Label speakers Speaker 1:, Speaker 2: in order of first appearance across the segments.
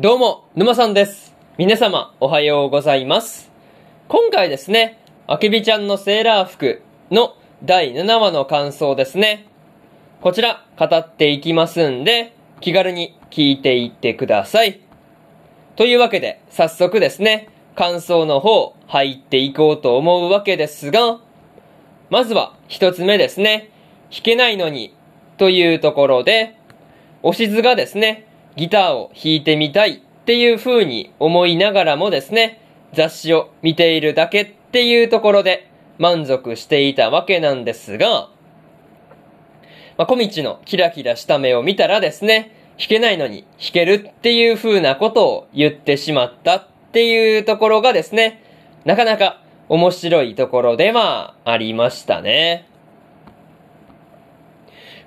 Speaker 1: どうも、沼さんです。皆様、おはようございます。今回ですね、あけびちゃんのセーラー服の第7話の感想ですね。こちら、語っていきますんで、気軽に聞いていってください。というわけで、早速ですね、感想の方、入っていこうと思うわけですが、まずは、一つ目ですね、弾けないのに、というところで、おしずがですね、ギターを弾いてみたいっていう風に思いながらもですね、雑誌を見ているだけっていうところで満足していたわけなんですが、まあ、小道のキラキラした目を見たらですね、弾けないのに弾けるっていう風なことを言ってしまったっていうところがですね、なかなか面白いところではありましたね。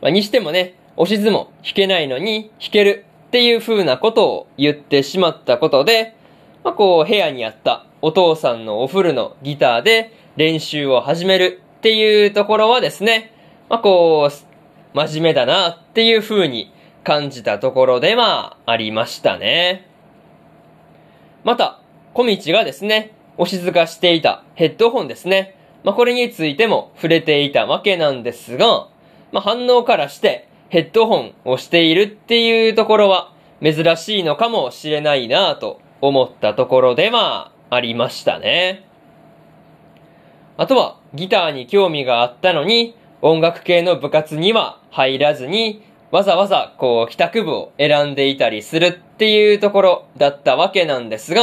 Speaker 1: まあ、にしてもね、おしずも弾けないのに弾けるっていう風なことを言ってしまったことで、まあ、こう部屋にあったお父さんのお風呂のギターで練習を始めるっていうところはですね、まあ、こう、真面目だなっていう風に感じたところではありましたね。また、小道がですね、お静かしていたヘッドホンですね。まあ、これについても触れていたわけなんですが、まあ、反応からしてヘッドホンをしているっていうところは珍しいのかもしれないなぁと思ったところではありましたね。あとはギターに興味があったのに音楽系の部活には入らずにわざわざこう帰宅部を選んでいたりするっていうところだったわけなんですが、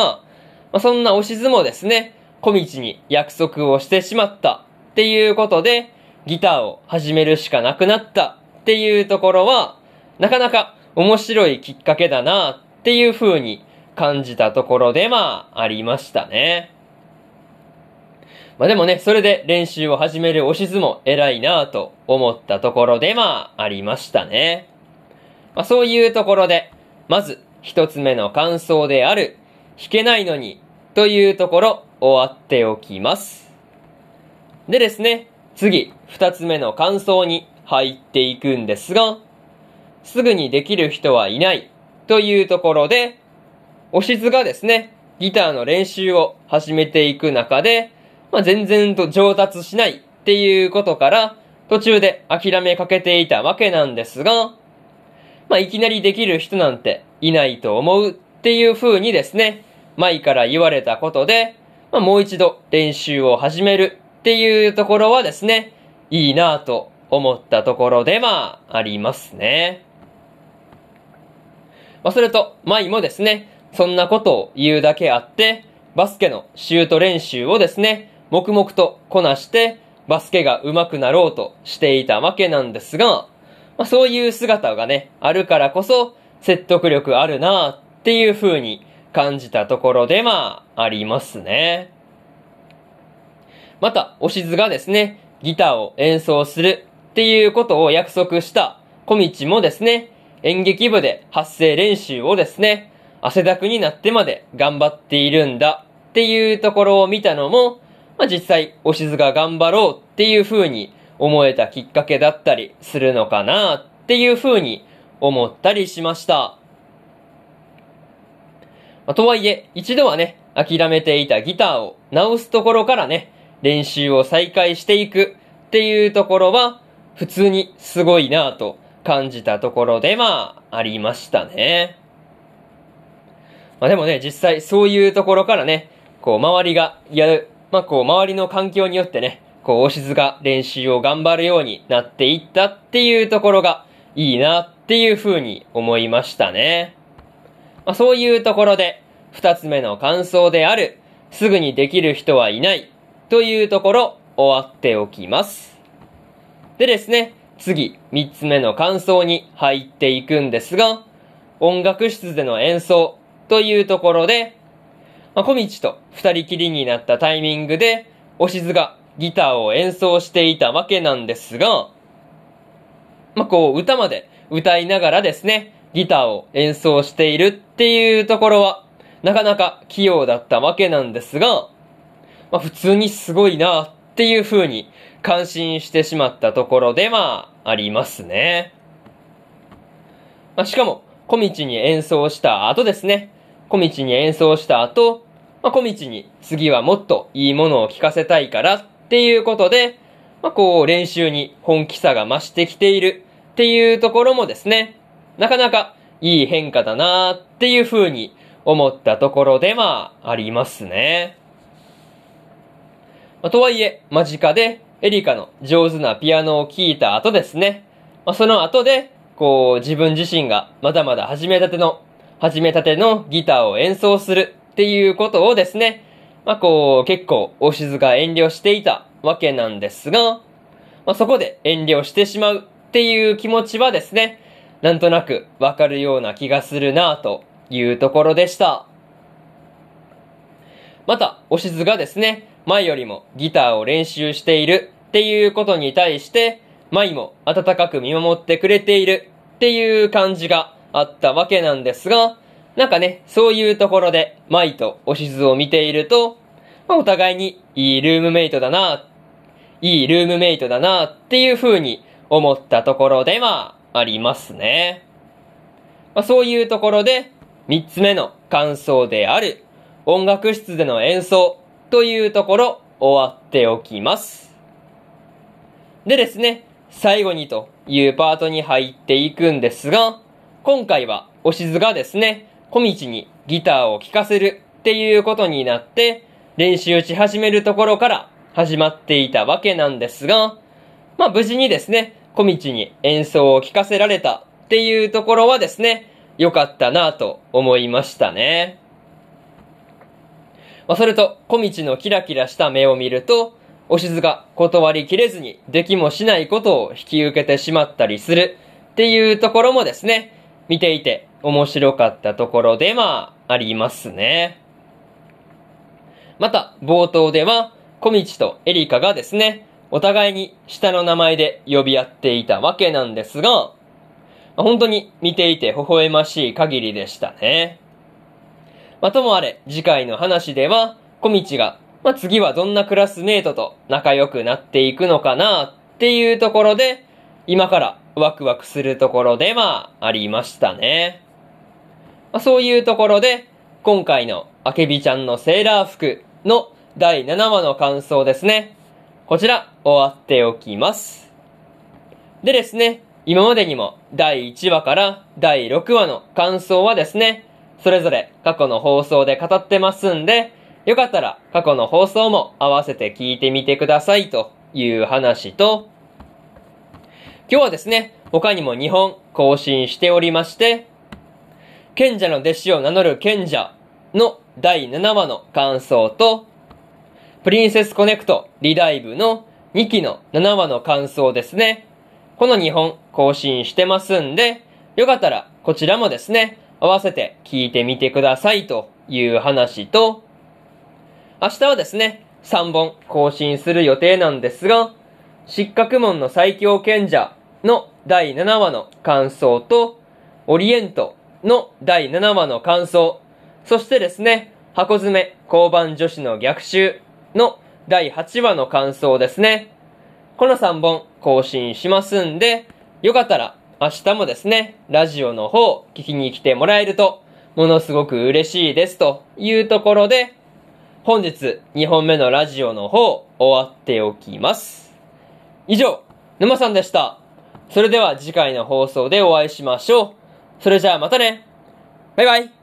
Speaker 1: まあ、そんなおしずもですね、小道に約束をしてしまったっていうことでギターを始めるしかなくなったっていうところは、なかなか面白いきっかけだなっていう風に感じたところでまあありましたね。まあでもね、それで練習を始めるおしずも偉いなと思ったところでまあありましたね。まあそういうところで、まず一つ目の感想である、弾けないのにというところ終わっておきます。でですね、次、二つ目の感想に入っていくんですが、すぐにできる人はいないというところで、おしずがですね、ギターの練習を始めていく中で、まあ、全然と上達しないっていうことから、途中で諦めかけていたわけなんですが、まあ、いきなりできる人なんていないと思うっていう風にですね、前から言われたことで、まあ、もう一度練習を始めるっていうところはですね、いいなぁと思ったところではありますね。まあ、それと、舞もですね、そんなことを言うだけあって、バスケのシュート練習をですね、黙々とこなして、バスケが上手くなろうとしていたわけなんですが、まあ、そういう姿がね、あるからこそ、説得力あるなっていう風に感じたところではありますね。また、おしずがですね、ギターを演奏するっていうことを約束した小道もですね、演劇部で発声練習をですね、汗だくになってまで頑張っているんだっていうところを見たのも、まあ、実際、おしずが頑張ろうっていう風に思えたきっかけだったりするのかなっていう風に思ったりしました。まあ、とはいえ、一度はね、諦めていたギターを直すところからね、練習を再開していくっていうところは、普通にすごいなぁと感じたところでまあ、ありましたね。まあでもね、実際そういうところからね、こう周りがやる、まあこう周りの環境によってね、こうおしずが練習を頑張るようになっていったっていうところがいいなっていう風に思いましたね。まあそういうところで、二つ目の感想である、すぐにできる人はいないというところ終わっておきます。でですね、次、三つ目の感想に入っていくんですが、音楽室での演奏というところで、まあ、小道と二人きりになったタイミングで、おしずがギターを演奏していたわけなんですが、まあ、こう、歌まで歌いながらですね、ギターを演奏しているっていうところは、なかなか器用だったわけなんですが、まあ、普通にすごいなっていう風に感心してしまったところではありますね。まあ、しかも、小道に演奏した後ですね、小道に演奏した後、まあ、小道に次はもっといいものを聴かせたいからっていうことで、まあ、こう練習に本気さが増してきているっていうところもですね、なかなかいい変化だなっていう風に思ったところでまあありますね。まあ、とはいえ、間近でエリカの上手なピアノを聴いた後ですね、まあ、その後で、こう自分自身がまだまだ始めたての、始めたてのギターを演奏するっていうことをですね、まあこう結構おしずが遠慮していたわけなんですが、まあそこで遠慮してしまうっていう気持ちはですね、なんとなくわかるような気がするなというところでした。また、おしずがですね、前よりもギターを練習しているっていうことに対して、舞も温かく見守ってくれているっていう感じがあったわけなんですが、なんかね、そういうところで舞とおしずを見ていると、まあ、お互いにいいルームメイトだな、いいルームメイトだなっていう風に思ったところでまあ、ありますね。まあ、そういうところで、三つ目の感想である、音楽室での演奏というところ、終わっておきます。でですね、最後にというパートに入っていくんですが、今回はおしずがですね、小道にギターを聴かせるっていうことになって、練習し始めるところから始まっていたわけなんですが、まあ無事にですね、小道に演奏を聴かせられたっていうところはですね、良かったなぁと思いましたね。まあ、それと、小道のキラキラした目を見ると、おしずが断りきれずにできもしないことを引き受けてしまったりするっていうところもですね、見ていて面白かったところでまあ、ありますね。また、冒頭では、小道とエリカがですね、お互いに下の名前で呼び合っていたわけなんですが、本当に見ていて微笑ましい限りでしたね。まあ、ともあれ、次回の話では、小道が、まあ、次はどんなクラスメートと仲良くなっていくのかなっていうところで、今からワクワクするところでまあ、ありましたね。まあ、そういうところで、今回のあけびちゃんのセーラー服の第7話の感想ですね。こちら、終わっておきます。でですね、今までにも第1話から第6話の感想はですね、それぞれ過去の放送で語ってますんで、よかったら過去の放送も合わせて聞いてみてくださいという話と、今日はですね、他にも2本更新しておりまして、賢者の弟子を名乗る賢者の第7話の感想と、プリンセスコネクトリダイブの2期の7話の感想ですね。この2本更新してますんで、よかったらこちらもですね、合わせて聞いてみてくださいという話と、明日はですね、3本更新する予定なんですが、失格門の最強賢者の第7話の感想と、オリエントの第7話の感想、そしてですね、箱詰め交番女子の逆襲の第8話の感想ですね。この3本更新しますんで、よかったら明日もですね、ラジオの方聞きに来てもらえると、ものすごく嬉しいですというところで、本日2本目のラジオの方終わっておきます。以上、沼さんでした。それでは次回の放送でお会いしましょう。それじゃあまたね。バイバイ。